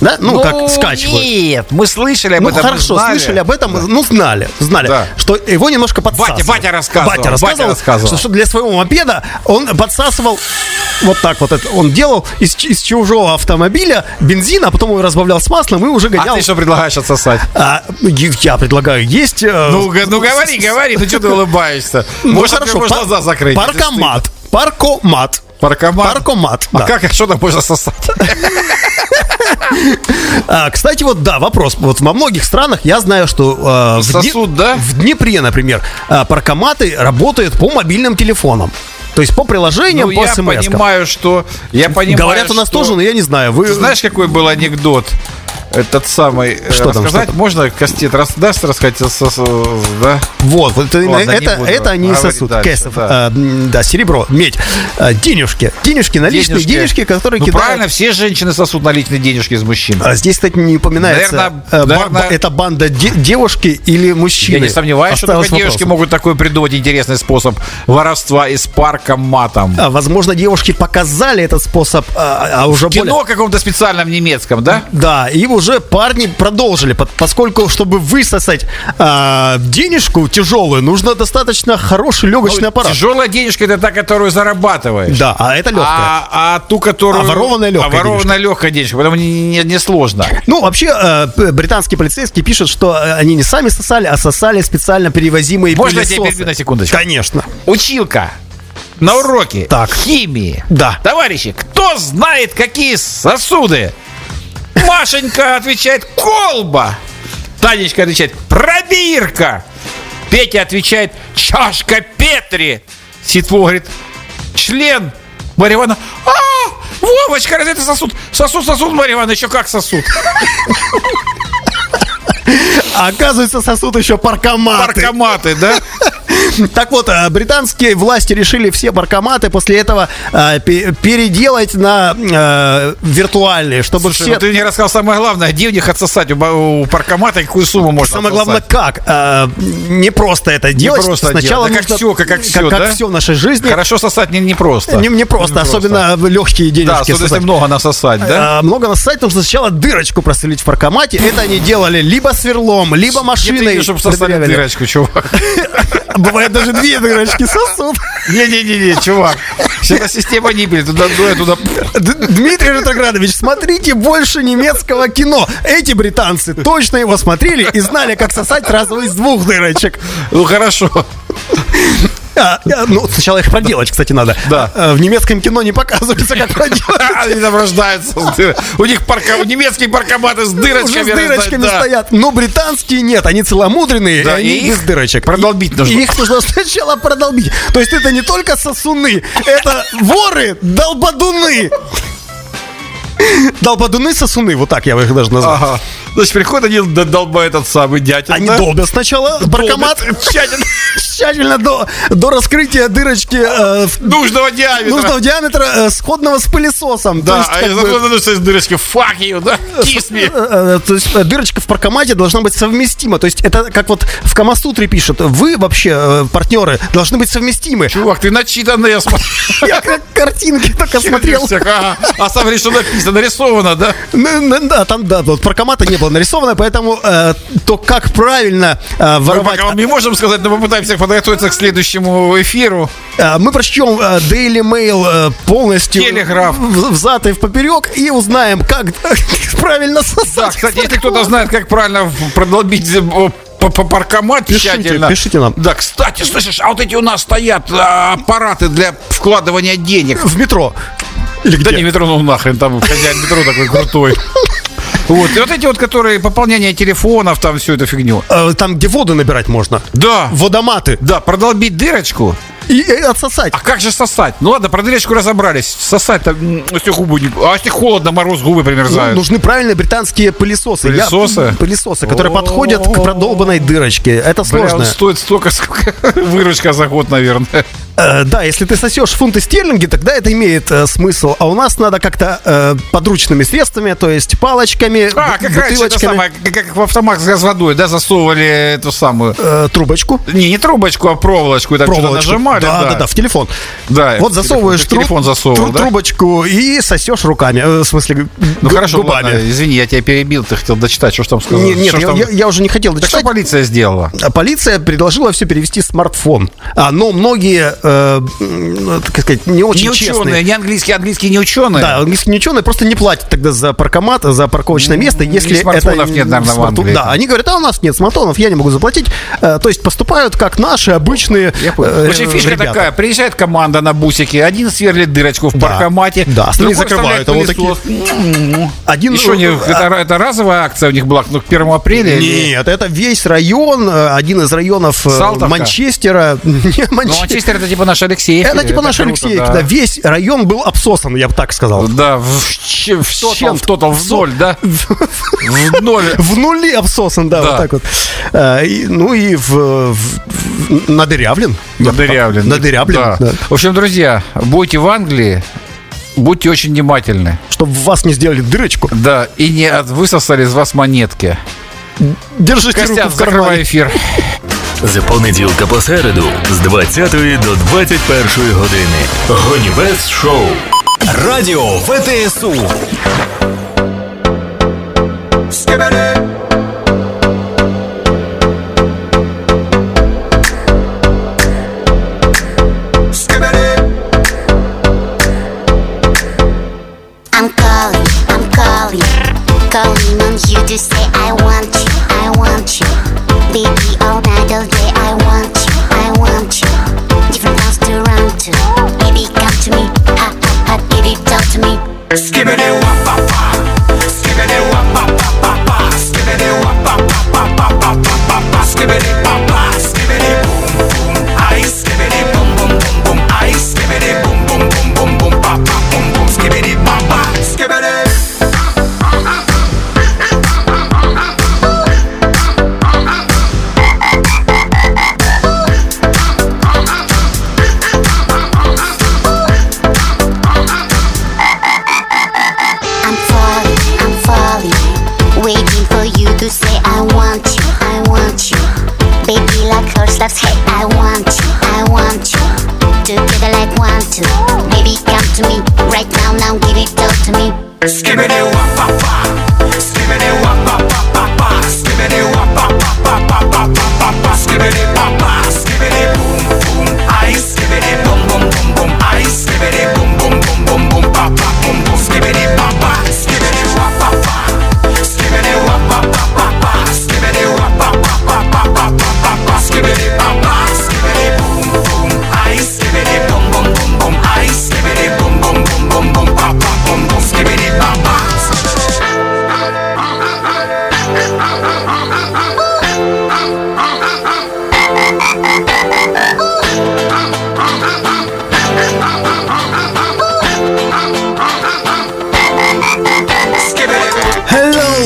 Да? Ну, как скачивают. Нет, мы слышали об Ну этом, мы хорошо, знали. слышали об этом, ну знали, знали, Да. что его немножко подсасывал. Батя- батя рассказывал, Батя рассказывал, батя рассказывал. Что, что для своего мопеда он подсасывал вот так вот это. Он делал из, из чужого автомобиля бензин, а потом его разбавлял с маслом и уже А гонял. ты что предлагаешь отсосать? А, я предлагаю есть. э, Ну, г- ну говори, говори, ну что ты улыбаешься? ну, Может, хорошо, пар- глаза закрыть. Паркомат. Паркомат. Паркомат? Паркомат, А да. как, что там можно сосать? А, кстати, вот да, вопрос. Вот во многих странах я знаю, что э, в, Дне- Сосуд, да? в Днепре, например, э, паркоматы работают по мобильным телефонам. То есть по приложениям, Ну, по я смс. понимаю, что... Я понимаю, Говорят, у нас что- тоже, но я не знаю. Вы Ты знаешь, какой был анекдот? Этот самый... э, Что там, рассказать? что там? Можно, Костет, раз, даст с- да? Вот, вот это, Ладно, это, это они и сосут. дальше, Кэсов, да. м, да, серебро, медь, э, денежки, денежки, наличные денежки, которые ну, кидают. правильно, все женщины сосут наличные денежки из мужчин. А здесь, кстати, не упоминается, Наверное, ба- это банда де- девушки или мужчины. Я не сомневаюсь, что Осталось только девушки могут такой придумать интересный способ воровства из парка матом. А, Возможно, девушки показали этот способ, а, а уже В кино более... каком-то специальном немецком, да? Да, и уже парни продолжили, по- поскольку, чтобы высосать а, денежку тяжелую, нужно достаточно хороший легочный аппарат. Тяжелая денежка это та, которую зарабатываешь. Да, а это легкая. А, а ту, которую... А ворованная легкая А ворованная легкая денежка, потому не, не, не сложно. Ну, вообще, э, британские полицейские пишут, что э, они не сами сосали, а сосали специально перевозимые Можно я пылесосы. тебя перебью на секундочку? Конечно. Училка на уроке Так. химии. Да. Товарищи, кто знает, какие сосуды? Машенька отвечает колба. Танечка отвечает пробирка. Петя отвечает чашка Петри. Ситво говорит член. Марья Ивановна, а, Вовочка, разве это сосуд? Сосуд, сосуд, Марья Ивановна, еще как сосуд. А оказывается, сосут еще паркоматы. Паркоматы, да? Так вот, э, британские власти решили все паркоматы после этого э, пе- переделать на э, виртуальные, чтобы Слушай, все... ну ты мне рассказал самое главное, где у них отсосать у, паркомата, какую сумму можно Самое главное, как? Э, не просто это делать. просто Сначала делать. Да как всё, как- как всё, как, да? все в нашей жизни. Хорошо сосать не, не просто. Не, не просто, особенно легкие Да, денежки. особенно если много насосать, да? Много насосать, нужно сначала дырочку просверлить в паркомате. Это они делали либо сверлом, либо машиной. чтобы сосали дырочку, чувак. Бывает даже две дырочки сосуд. Не-не-не, чувак. Это система ниппель, туда дуя, туда... Дмитрий Ретроградович, смотрите больше немецкого кино. Эти британцы точно его смотрели и знали, как сосать сразу из двух дырочек. Ну хорошо. А, а, ну, сначала их проделать, кстати, надо. Да. А, В немецком кино не показывается, как проделать. Они там рождаются. У них парка... немецкие паркоматы с Уже дырочками. с дырочками да. стоят. Но британские нет, они целомудренные, Да, и они и без дырочек. продолбить нужно. и Их нужно сначала продолбить. То есть это не только сосуны, это воры, долбодуны. Долбодуны, сосуны, вот так я их даже назвал. Ага. Значит, приходит один д- долбает этот самый дятел. Они да? долбят сначала баркомат Тщательно. тщательно до, до раскрытия дырочки э, Нужного диаметра. нужного диаметра э, сходного с пылесосом. То Да, есть, а как бы, одной из дырочки fuck you, да? Kiss me. э, э, то есть э, дырочка в паркомате должна быть совместима. То есть это как вот в Камасутре пишут, вы вообще, э, партнеры, должны быть совместимы. Чувак, ты начитанный, я смотрю. Я как картинки только смотрел. А смотри, что написано, нарисовано, да? Ну, ну, Да, там, да, вот паркомата не было нарисовано, поэтому э, то, как правильно э, Мы воровать... пока не можем сказать, но попытаемся подготовиться к следующему эфиру. Э, Мы прочтем э, Daily Mail э, полностью Телеграф. в- взад и в поперек и узнаем, как правильно Да, сосать. кстати, если кто-то знает, как правильно продолбить э, по, по паркомат Пишите, тщательно. пишите нам. Да, кстати, слышишь, а вот эти у нас стоят а, аппараты для вкладывания денег. В метро. Или Да где? не метро, ну нахрен, там хозяин метро такой крутой. Вот, и вот эти вот, которые пополнение телефонов, там всю эту фигню. Э, Там, где воду набирать можно. Да, Водоматы. да, продолбить дырочку. И, и отсосать. А как же сосать? Ну ладно, про дырочку разобрались. Сосать-то, м, если губы не... А если холодно, мороз, губы Ну, примерзают. нужны правильные британские пылесосы. Я- Пылесосы? пылесосы, которые подходят к продолбанной дырочке. Это Бля, он сложно. стоит столько, сколько выручка за год, наверное. Э, да, если ты сосешь фунты стерлинги, тогда это имеет э, смысл. А у нас надо как-то э, подручными средствами, то есть палочками, А, как раньше, это самое, как- в автомат с водой, да, засовывали эту самую... э, трубочку. Не, не трубочку, а проволочку, и там что-то проволочку. нажимали. да, да, да, в телефон. Да, вот в засовываешь телефон, в телефон тру- засовывал, тру- да? трубочку и сосешь руками. э, в смысле, Ну г- хорошо, губами. ладно, извини, я тебя перебил, ты хотел дочитать, что ж там сказал. Не- нет, Что я, там- я- я уже не хотел Так дочитать. что полиция сделала? Полиция предложила все перевести в смартфон. А, но многие, э, м, так сказать, не очень Не честные. ученые, не английские, английские не ученые. Да, английские не ученые просто не платят тогда за паркомат, за парковочное место, если смартфонов это нет, наверное, в смартфон- Англии. Да, они говорят, а у нас нет смартфонов, я не могу заплатить. Э, то есть поступают как наши обычные Я э, В общем, фишка ребята. такая, приезжает команда на бусике, один сверлит дырочку в Да. паркомате, Да, остальные закрывают, вставляет а вот пылесос. Один, Еще не, э, это, это разовая акция у них была, ну, к 1 апреля? или- Нет, это весь район, э, один из районов э, Салтовка? Манчестера. Ну. Манчестер это типа наш Алексеев. Это типа наш Алексей, да. Весь район был обсосан, я бы так сказал. Да, в, в, тотал, чем? в тотал, в ноль, да? В ноль. В нули обсосан, да, вот так вот. Э, ну и в, в- в- надырявлен. Надырявлен. Надырявлен. В общем, друзья, будьте в Англии, будьте очень внимательны. Чтобы в вас не сделали дырочку. Да, и не от- высосали из вас монетки. Держите Костян, руку в закрывай кармане. ефір. З понеділка по середу з 20 до 21 години. Гонівес шоу. Радіо ВТСУ. I'm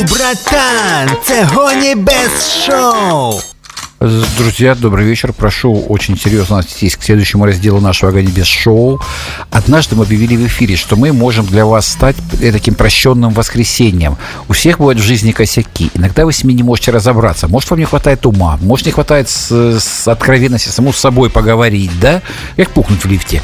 братан, це гоні без шоу. Друзья, добрый вечер. Прошу очень серьезно отнестись к следующему разделу нашего «Огонь без шоу». Однажды мы объявили в эфире, что мы можем для вас стать таким прощенным воскресеньем. У всех бывают в жизни косяки. Иногда вы с ними не можете разобраться. Может, вам не хватает ума, может, не хватает с, с откровенности саму с собой поговорить, да? Как пухнуть в лифте.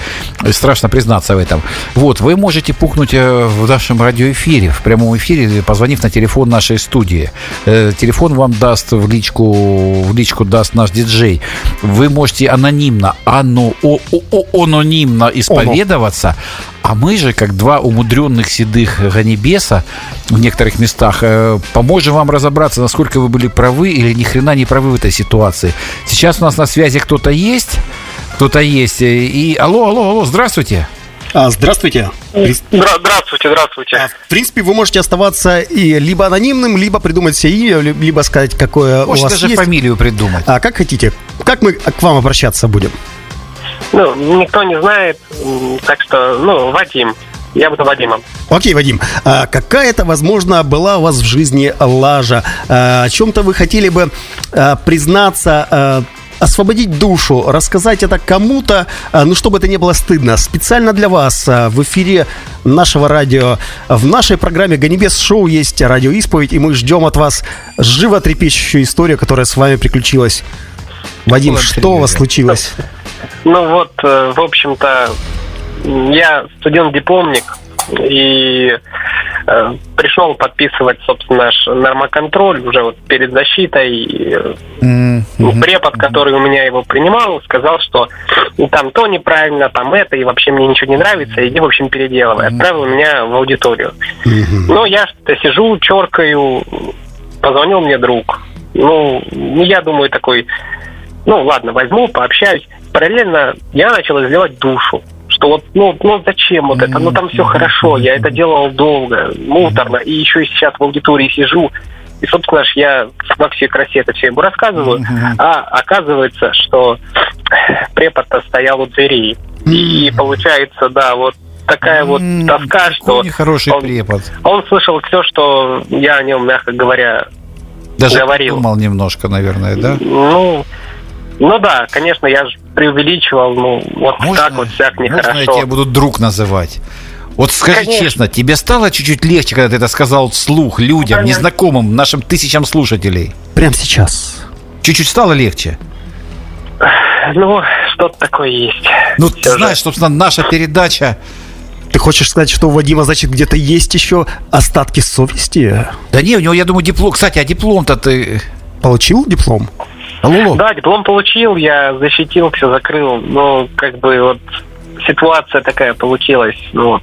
Страшно признаться в этом. Вот, вы можете пухнуть э, в нашем радиоэфире, в прямом эфире, позвонив на телефон нашей студии. Э, Телефон вам даст в личку, в личку даст наш диджей. Вы можете анонимно, ано, о, о, о- анонимно исповедоваться, а мы же, как два умудренных седых ганебеса в некоторых местах, э, поможем вам разобраться, насколько вы были правы или ни хрена не правы в этой ситуации. Сейчас у нас на связи кто-то есть, кто-то есть. э, И алло, алло, алло, здравствуйте. А, здравствуйте. Здра- здравствуйте, здравствуйте. В принципе, вы можете оставаться и либо анонимным, либо придумать себе имя, ли- либо сказать, какое Можете у вас даже есть. фамилию придумать. А как хотите? Как мы к вам обращаться будем? Ну, никто не знает, так что, ну, Вадим. Я буду Вадимом. Окей, Вадим, а какая-то, возможно, была у вас в жизни лажа. А, О чем-то вы хотели бы а, признаться, а, освободить душу, рассказать это кому-то, а, ну, чтобы это не было стыдно. Специально для вас а, в эфире нашего радио, в нашей программе «Ганибес Шоу» есть радиоисповедь, и мы ждем от вас животрепещущую историю, которая с вами приключилась. Вадим, что у вас случилось? Ну вот, э, в общем-то, я студент-дипломник и э, пришел подписывать, собственно, наш нормоконтроль уже вот перед защитой. И, э, ну, препод, который у меня его принимал, сказал, что ну, там то неправильно, там это, и вообще мне ничего не нравится, иди, в общем, переделывай. Отправил меня в аудиторию. Ну, я что-то сижу, черкаю, позвонил мне друг. Ну, я думаю, такой, ну, ладно, возьму, пообщаюсь. Параллельно я начал изливать душу. Что вот, ну, ну зачем вот это? Ну, там все хорошо, я это делал долго, муторно, и еще и сейчас в аудитории сижу. И, собственно, ж я во всей красе это все ему рассказываю. А оказывается, что препод стоял у дверей. И получается, да, вот такая вот тоска, что Нехороший он, препод. он слышал все, что я о нем, мягко говоря, Даже говорил. думал немножко, наверное, да? Ну, ну да, конечно, я же преувеличивал, ну, вот так вот всяк Можно я нехорошо. тебя буду друг называть? Вот скажи Конечно. честно, тебе стало чуть-чуть легче, когда ты это сказал вслух людям, конечно. незнакомым, нашим тысячам слушателей? Прямо сейчас. Чуть-чуть стало легче? Ну, что-то такое есть. Ну, ты знаешь, собственно, наша передача... Ты хочешь сказать, что у Вадима, значит, где-то есть еще остатки совести? Да не, у него, я думаю, диплом... Кстати, а диплом-то ты... Получил диплом? Алло, Да, диплом получил, я защитил, все закрыл. Ну, как бы вот ситуация такая получилась. Ну, вот.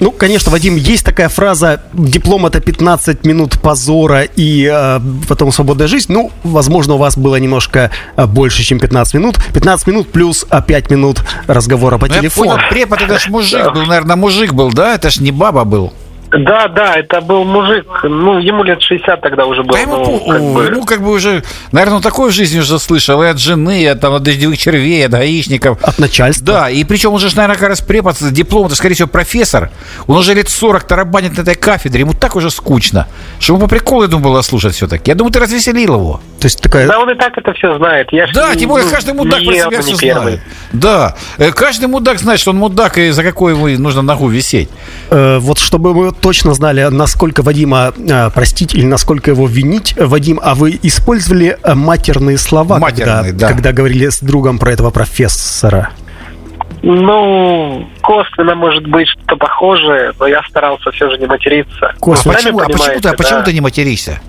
Ну, конечно, Вадим, есть такая фраза «диплом – это 15 минут позора и э, потом свободная жизнь». Ну, возможно, у вас было немножко э, больше, чем 15 минут. 15 минут плюс а, 5 минут разговора по Ну, я телефону. понял, препод это ж мужик был, наверное, мужик был, да? Это ж не баба был. Да, да, это был мужик, ну, ему лет 60 тогда уже было. Да ему, ну, как бы- ему как бы уже, наверное, он такой в жизни уже слышал и от жены, и от, там, от дождевых червей, от гаишников. От начальства. Да, и причем он же, наверное, как раз препод, диплом, это, скорее всего, профессор. Он уже лет 40 тарабанит на этой кафедре, ему так уже скучно, что ему по приколу, я думаю, было слушать все-таки. Я думаю, ты развеселил его. То есть такая... Да он и так это все знает. Я Да, не- тем более каждый мудак про себя все знает. Да, Э, каждый мудак знает, что он мудак, и за какой ему нужно ногу висеть. Э, вот чтобы мы точно знали, насколько Вадима э, простить или насколько его винить, Вадим, а вы использовали э, матерные слова, Матерные, когда, да. когда говорили с другом про этого профессора? Ну, косвенно, может быть, что-то похожее, но я старался все же не материться. Косвенно. Сами Почему, а почему, ты, а почему да. ты не материшься?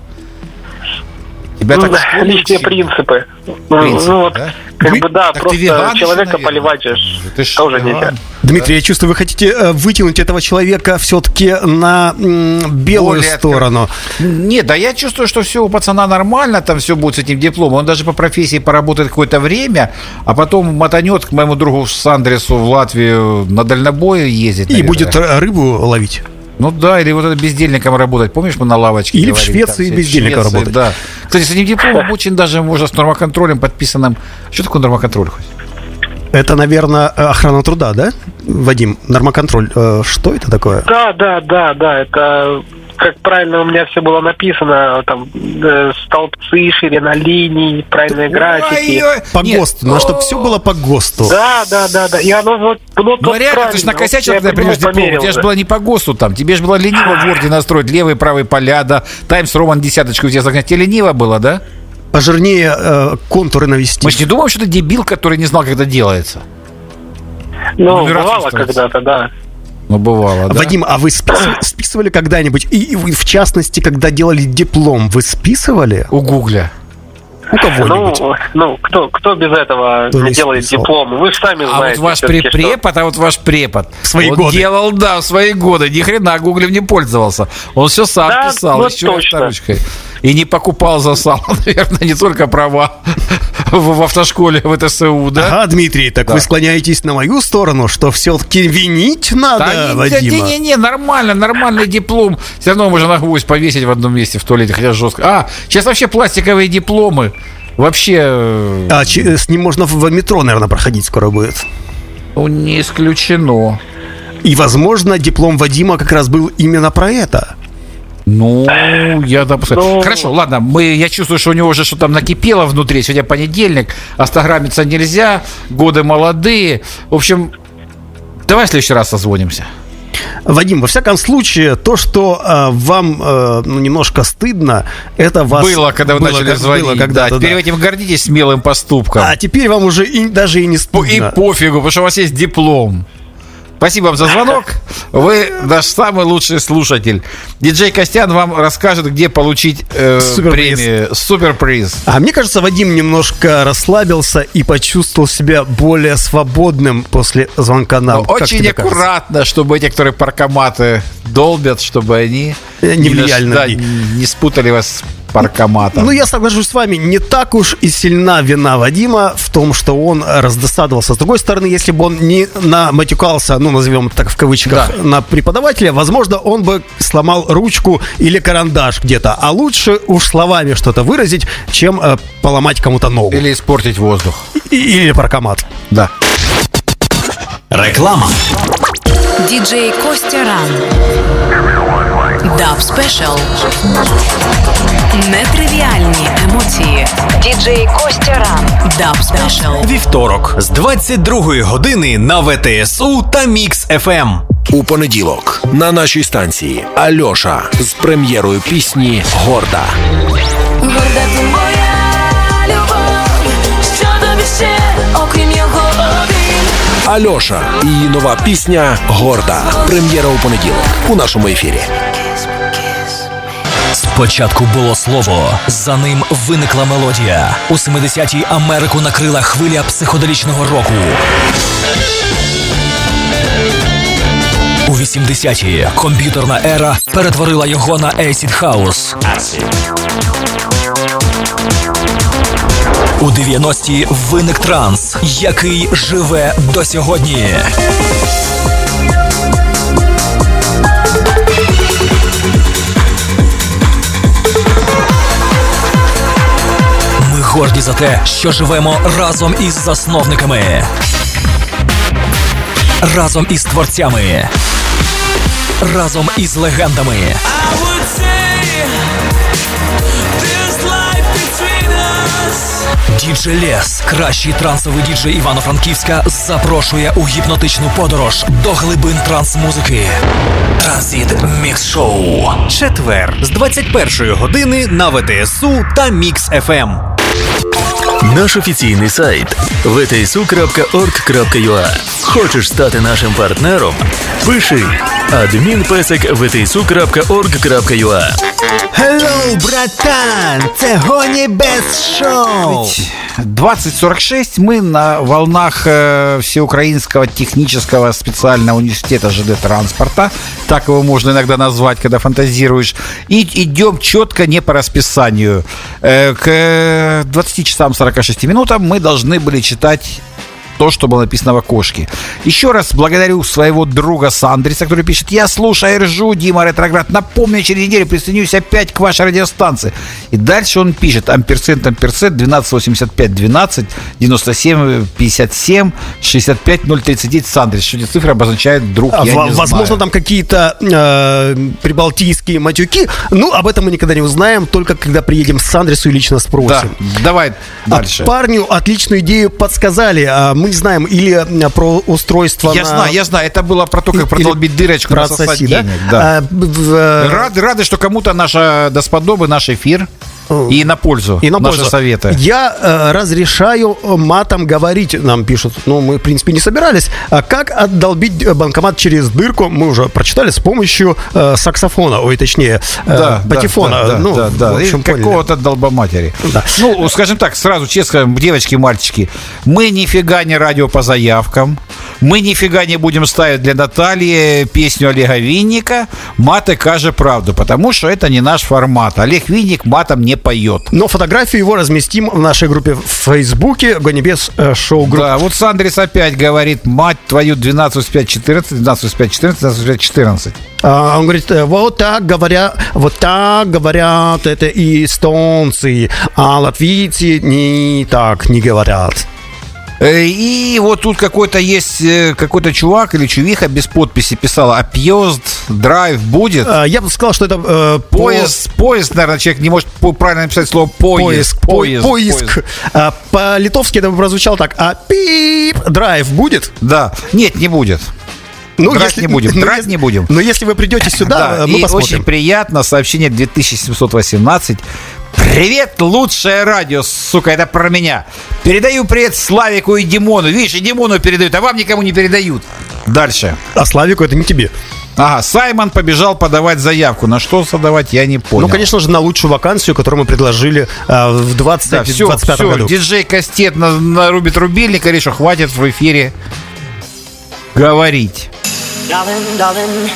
Тебя Ну, так да, личные принципы. Ну, Принципы, ну, вот, да? как бы да, так просто веган человека наверное? поливать же Ты тоже веган. нельзя. Дмитрий, я чувствую, вы хотите э, вытянуть этого человека все-таки на белую Более сторону. Нет, да я чувствую, что все у пацана нормально, там все будет с этим дипломом. Он даже по профессии поработает какое-то время, а потом мотанет к моему другу Сандресу в Латвию на дальнобой ездить. И наверное. будет рыбу ловить. Ну да, или вот это бездельником работать. Помнишь, мы на лавочке Или в говорили, Швеции там бездельником Швеции, работать. Да. Кстати, с этим дипломом очень даже можно с нормоконтролем подписанным. Что такое нормоконтроль хоть? Это, наверное, э, охрана труда, да? Вадим, нормоконтроль. э, Что это такое? Да, да, да, да, это как правильно у меня все было написано, там э, столбцы, ширина линий, правильные графики. По ГОСТу, ну, чтобы все было по ГОСТу. Да, да, да, да. И оно вот, Ну, вот реально, ты же накосячил, Вот когда я принес диплом. У померил тебя же было не по ГОСТу там. Тебе же было лениво в Word настроить левые и правые поля, да. Таймс Роман десяточку у тебя загнать. Тебе лениво было, да? Пожирнее э, контуры навести. Мы же не думаем, что ты дебил, который не знал, как это делается. Ну, бывало когда-то, да. Ну, бывало, да. Вадим, а вы списывали, списывали когда-нибудь? И, и вы, в частности, когда делали диплом, вы списывали? У Гугля. У кого-нибудь? Ну, ну кто, кто без этого Кто не делает списал? диплом? Вы же сами А знаете. вот ваш пре- препод, а вот ваш препод. В свои он годы. делал, да, в свои годы. Ни хрена Гуглем не пользовался. Он все сам Да, писал, вот еще точно. авторучкой. И не покупал за сало, наверное, не только права в, в автошколе, в ТСУ, да? Ага, Дмитрий, так Да. вы склоняетесь на мою сторону, что все-таки винить надо Да Вадима? не-не-не, нормально, нормальный диплом. Все равно можно на гвоздь повесить в одном месте в туалете, хотя жестко. А, сейчас вообще пластиковые дипломы. Вообще, э, А, че- с ним можно в метро, наверное, проходить скоро будет. ну, не исключено. И, возможно, диплом Вадима как раз был именно про это. Ну, я допускаю. Ну- Хорошо, ладно, мы, я чувствую, что у него уже что там накипело внутри. Сегодня понедельник, остаграмиться нельзя, годы молодые. В общем, давай в следующий раз созвонимся. Вадим, во всяком случае, то, что э, вам э, ну, немножко стыдно, это вас... было, когда вы было начали как- звонить. было да, когда-то, теперь да. этим гордитесь смелым поступком. А теперь вам уже и- даже и не И стыдно. пофигу, потому что у вас есть диплом. Спасибо вам за звонок. Вы наш самый лучший слушатель. Диджей Костян вам расскажет, где получить э, Суперприз. премию. Суперприз. А мне кажется, Вадим немножко расслабился и почувствовал себя более свободным после звонка нам. Но Как очень тебе кажется? аккуратно, чтобы эти, которые паркоматы долбят, чтобы они Э, не наш- влияли на да, не спутали вас с паркоматом. Ну, я соглашусь с вами, не так уж и сильна вина Вадима в том, что он раздосадовался. С другой стороны, если бы он не наматюкался, ну, назовем так в кавычках, Да. на преподавателя, возможно, он бы сломал ручку или карандаш где-то. А лучше уж словами что-то выразить, чем э, поломать кому-то ногу. Или испортить воздух. И- Или паркомат. Да. Реклама. Діджей Костя Ран. Dub Special. Нетривіальні емоції. Діджей Костя Ран. Dub Special. Вівторок з 22 години на ВТСУ та Мікс Ем. ФМ. У понеділок на нашій станції Альоша з прем'єрою пісні Горда. Горда ти моя любов, що тобі ще, окрім його. Альоша і її нова пісня Горда. Прем'єра у понеділок у нашому ефірі. Спочатку було слово, за ним виникла мелодія. У 70-ті Америку накрила хвиля психоделічного року. У 80-ті комп'ютерна ера перетворила його на Acid House. У 90-ті виник транс, який живе до сьогодні. Горді за те, що живемо разом із засновниками, разом із творцями, разом із легендами. Діджей Лес, кращий трансовий діджей Івано-Франківська, запрошує у гіпнотичну подорож до глибин трансмузики. Транзит Мікс Шоу. Четвер з 21 години на ВТСУ та Мікс. ФМ. Наш офіційний сайт vtsu.org.ua Хочеш стати нашим партнером? Пиши адмінпесик vtsu.org.ua Хеллоу, братан! Це гоні без шоу! 2046 мы на волнах э, Всеукраинского технического специального университета ЖД транспорта, так его можно иногда назвать, когда фантазируешь, и идем четко не по расписанию. Э, к 20 часам 46 минутам мы должны были читать то, что было написано в окошке. Еще раз благодарю своего друга Сандриса, который пишет, я слушаю ржу, Дима Ретроград. Напомню, через неделю присоединюсь опять к вашей радиостанции. И дальше он пишет, амперсент, амперсент, 1285, 12, 97, 57, 65, 039, Сандрис. Что эти цифры обозначают друг, А, я во- не возможно, знаю. там какие-то э, прибалтийские матюки. Ну, об этом мы никогда не узнаем, только когда приедем с Андресу и лично Да, спросим. давай дальше. А парню отличную идею подсказали. А, мы не знаем, или э, про устройство Я на- знаю, я знаю, это было про то, как продолбить дырочку, про отсоси, да? Да. А, в, э, Рады, рады, что кому-то наша досподобы, наш эфир и на пользу. И на наши пользу. советы. Я э, разрешаю э, матом говорить, нам пишут. Ну, мы, в принципе, не собирались. А как отдолбить э, банкомат через дырку, мы уже прочитали с помощью э, саксофона, ой, точнее, э, Да, патефона. Да, да, ну, да, да. в общем, какого-то долбоматери. Ну, скажем так, сразу честно, девочки мальчики, мы нифига не радио по заявкам, мы нифига не будем ставить для Натальи песню Олега Винника «Маты каже правду», потому что это не наш формат. Олег Винник матом не поет. Но фотографию его разместим в нашей группе в Фейсбуке Гонебес э, шоу групп. Да, вот Сандрис опять говорит, мать твою, 12 5 14, 12 5 14, 12 5 14. А, он говорит, э, вот так говоря, вот так говорят это и эстонцы, а латвийцы не так не говорят. Э, И вот тут какой-то есть э, какой-то чувак или чувиха без подписи писала, а пьезд драйв будет? А, Я бы сказал, что это э, по- Поезд, поезд, наверное, человек не может правильно написать слово поезд. Поиск, по- поиск. А, По-литовски это бы прозвучало так. А пип, драйв будет? Да. Нет, не будет. Драть не будем, ну, драть если- не будем. Но если вы придете сюда, Да, мы и посмотрим. очень приятно, сообщение 2718. Привет, лучшее радио, сука, это про меня. Передаю привет Славику и Димону. Видишь, и Димону передают, а вам никому не передают. Дальше. А Славику это не тебе. Ага, Саймон побежал подавать заявку. На что задавать, я не понял. Ну, конечно же, на лучшую вакансию, которую мы предложили э, в 20, Да, все, 25 все, году. диджей Кастет на- нарубит рубильник, и что хватит в эфире говорить. Darling, darling,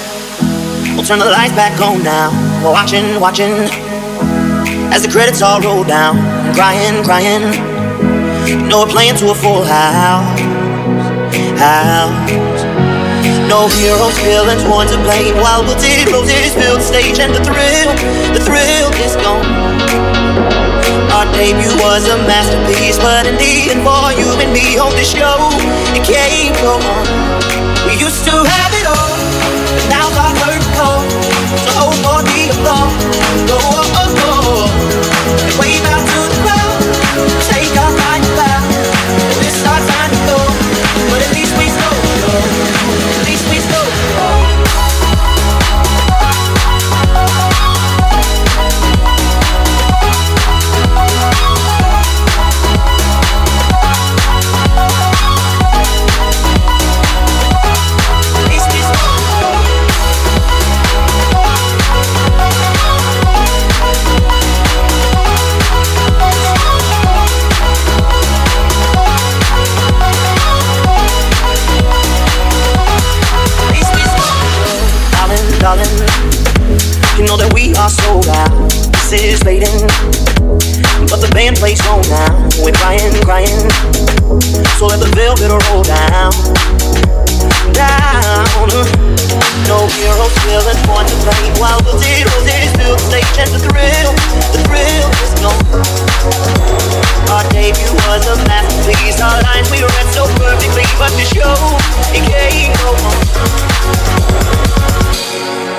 we'll turn the lights back on now. We're watching, watching as the credits all roll down. I'm Crying, crying. No, we're playing to a full house. House. No heroes, villains, one to blame. While wilted roses fill the stage, and the thrill, the thrill is gone. Our debut was a masterpiece, but in the end, for you and me on the show, it can't go on. We used to have Darling, you know that we are sold out. This is fading, but the band plays on now. We're crying, crying, so let the velvet roll down, down. No heroes, villains, one to blame. While the zeros is the stage and the thrill, the thrill is gone. Our debut was a masterpiece. Our lines we read so perfectly, but the show it can't go on.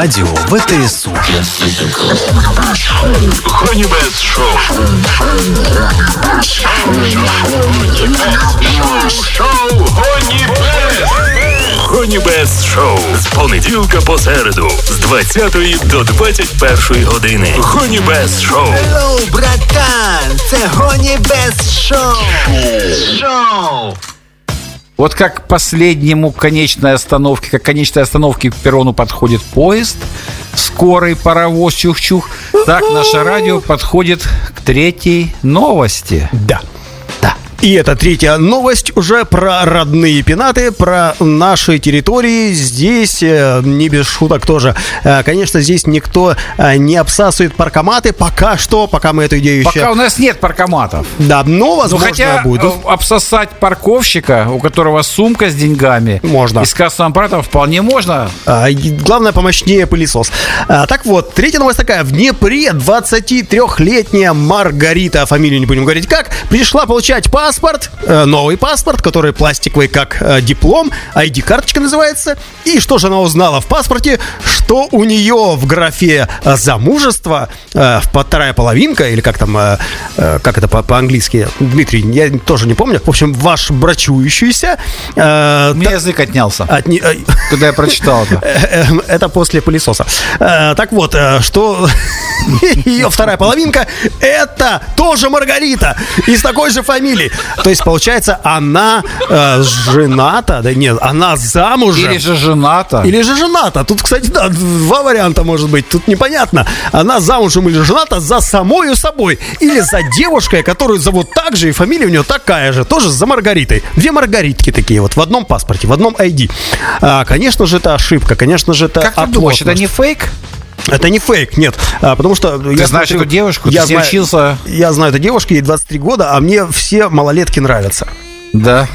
Радио ВТСУ. Honey Шоу. Шоу Best Шоу з понеділка по середу з 20 до 21 години. Best Шоу. Hello, братан, це Гоні Без Шоу. Шоу. Вот как к последнему конечной остановке, как к конечной остановке к перрону подходит поезд, скорый паровоз чух-чух, так наше радио подходит к третьей новости. Да. И это третья новость уже про родные пенаты, про наши территории. Здесь, э, не без шуток тоже, э, конечно, здесь никто э, не обсасывает паркоматы. Пока что, пока мы эту идею еще... Пока у нас нет паркоматов. Да, но Ну, возможно хотя будет. э, обсосать парковщика, у которого сумка с деньгами, Можно. и с кассовым аппаратом вполне можно. А, Главное, помощнее пылесос. А, так вот, третья новость такая. В Днепре 23-летняя Маргарита, фамилию не будем говорить как, пришла получать паспорт, э, новый паспорт, который пластиковый, как э, диплом, ID-карточка называется. И что же она узнала в паспорте? Что у нее в графе э, замужество, вторая половинка, или как там, как это по- по-английски, Дмитрий, я тоже не помню. В общем, ваш брачующийся. У меня язык отнялся, от не- э, когда я прочитал это. Это после пылесоса. Так вот, что ее вторая половинка это тоже Маргарита из такой же фамилии. То есть, получается, она э, жената, да нет, она замужем. Или же жената. Или же жената. Тут, кстати, да, два варианта может быть. Тут непонятно. Она замужем или жената за самою собой. Или за девушкой, которую зовут так же, и фамилия у нее такая же. Тоже за Маргаритой. Две Маргаритки такие вот в одном паспорте, в одном ID. А, конечно же, это ошибка. Конечно же, это Как ты думаешь, это не фейк? Это не фейк, нет. А, потому что... Ты знаешь эту девушку? Ты с ней учился? Я знаю эту девушку, ей 23 года, а мне все малолетки нравятся. Да.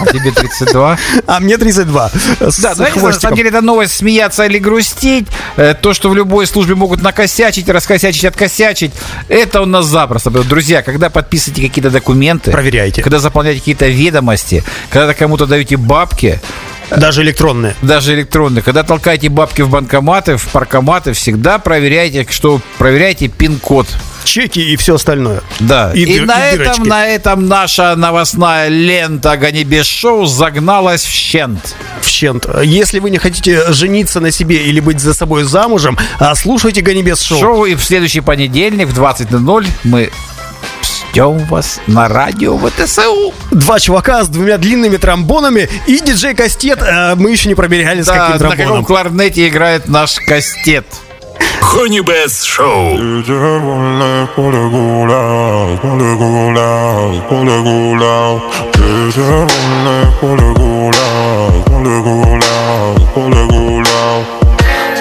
А тебе 32? А мне 32. С Да, знаете, на хвостиком. самом деле это новость смеяться или грустить. Э, То, что в любой службе могут накосячить, раскосячить, откосячить, это у нас запросто. Друзья, когда подписываете какие-то документы, Проверяйте. когда заполняете какие-то ведомости, когда кому-то даете бабки, Даже электронные. даже электронные, когда толкаете бабки в банкоматы, в паркоматы, всегда проверяйте, что проверяйте пин-код. Чеки и все остальное. Да. И И, дыр- на, и этом, на этом наша новостная лента Гони без шоу загналась в щент. в щент. Если вы не хотите жениться на себе или быть за собой замужем, а, слушайте Ганибес шоу. Шоу и в следующий понедельник в 20.00 мы ждем вас на радио ВТСУ. Два чувака с двумя длинными тромбонами и диджей Кастет. а, мы еще не проверяли, с Да, каким на каком тромбоном. кларнете играет наш кастет. Honey Best Шоу.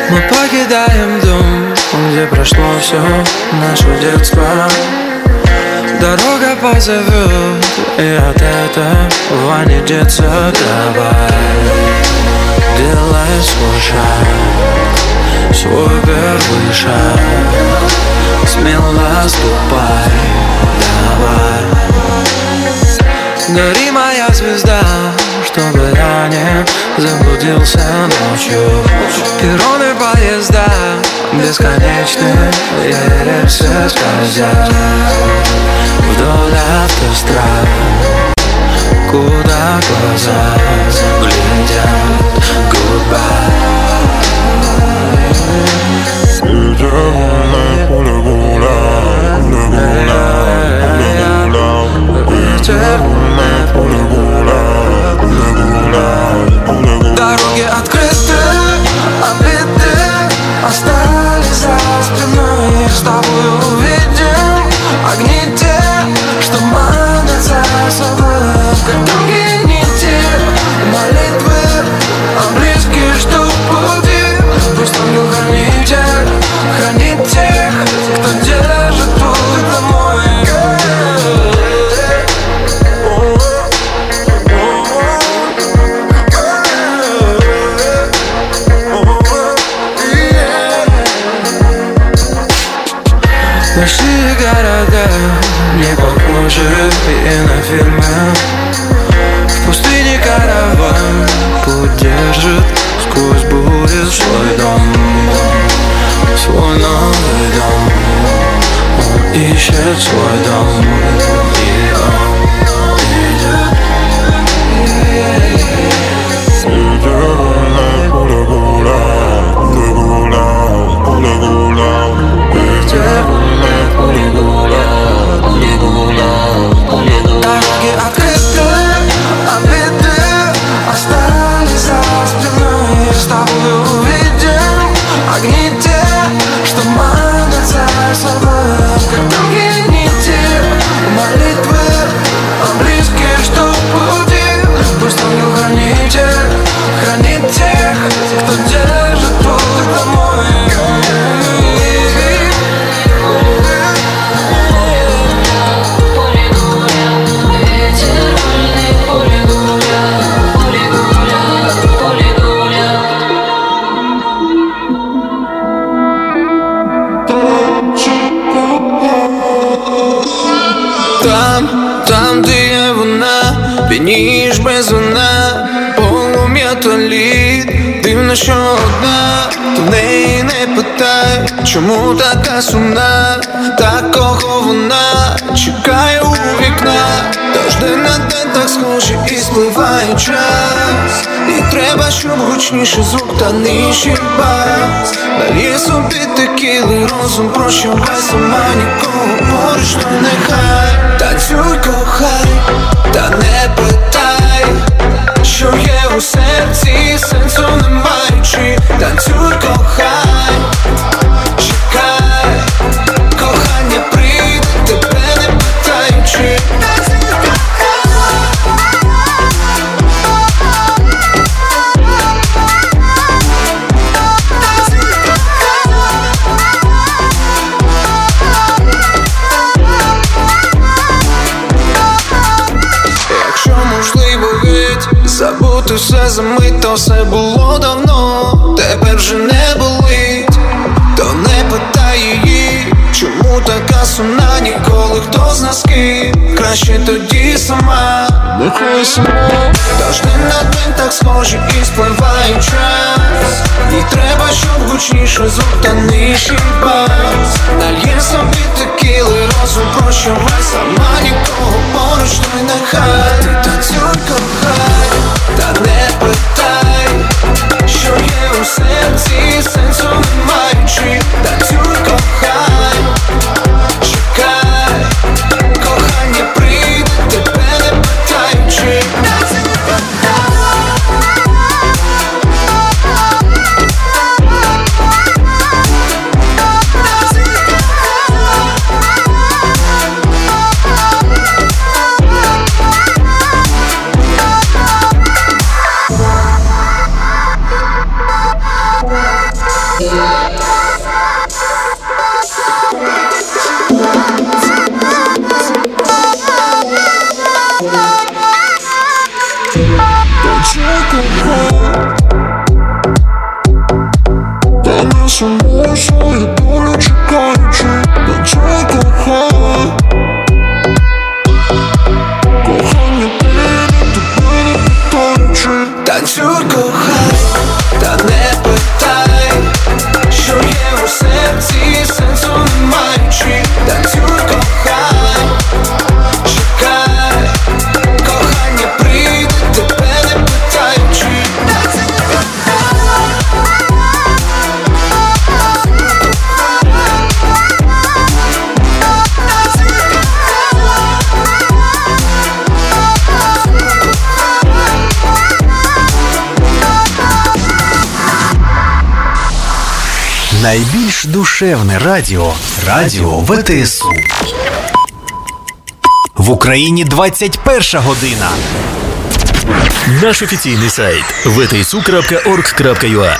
Мы покидаем дом, где прошло все наше детство Дорога позовет, и от этого не деться Давай, делай свой шаг, свой первый шаг. Смело ступай, давай. Гори моя звезда, чтобы я не заблудился ночью Перроны поезда бесконечны, и рельсы скользят Вдоль автострад, куда глаза гучніше звук та нижчий бас, Далі собі текіли розум, прощавай сама нікого поруч, то нехай. Танцюй, кохай, та не питай, що є у серці, сенсу не маючи Танцюй, кохай, все то все було давно, тепер вже не болить, то не питай її, чому така сумна, ніколи хто з нас ким. Краще тоді сама, нехай сама. День на день так схожі і спливає час. І треба, щоб гучніше звук та нижчий бас. Нальє собі текіли, розум прощавай сама нікого поруч, душевне радіо Радіо ВТСУ. В Україні 21 година. Наш офіційний сайт vtsu.org.ua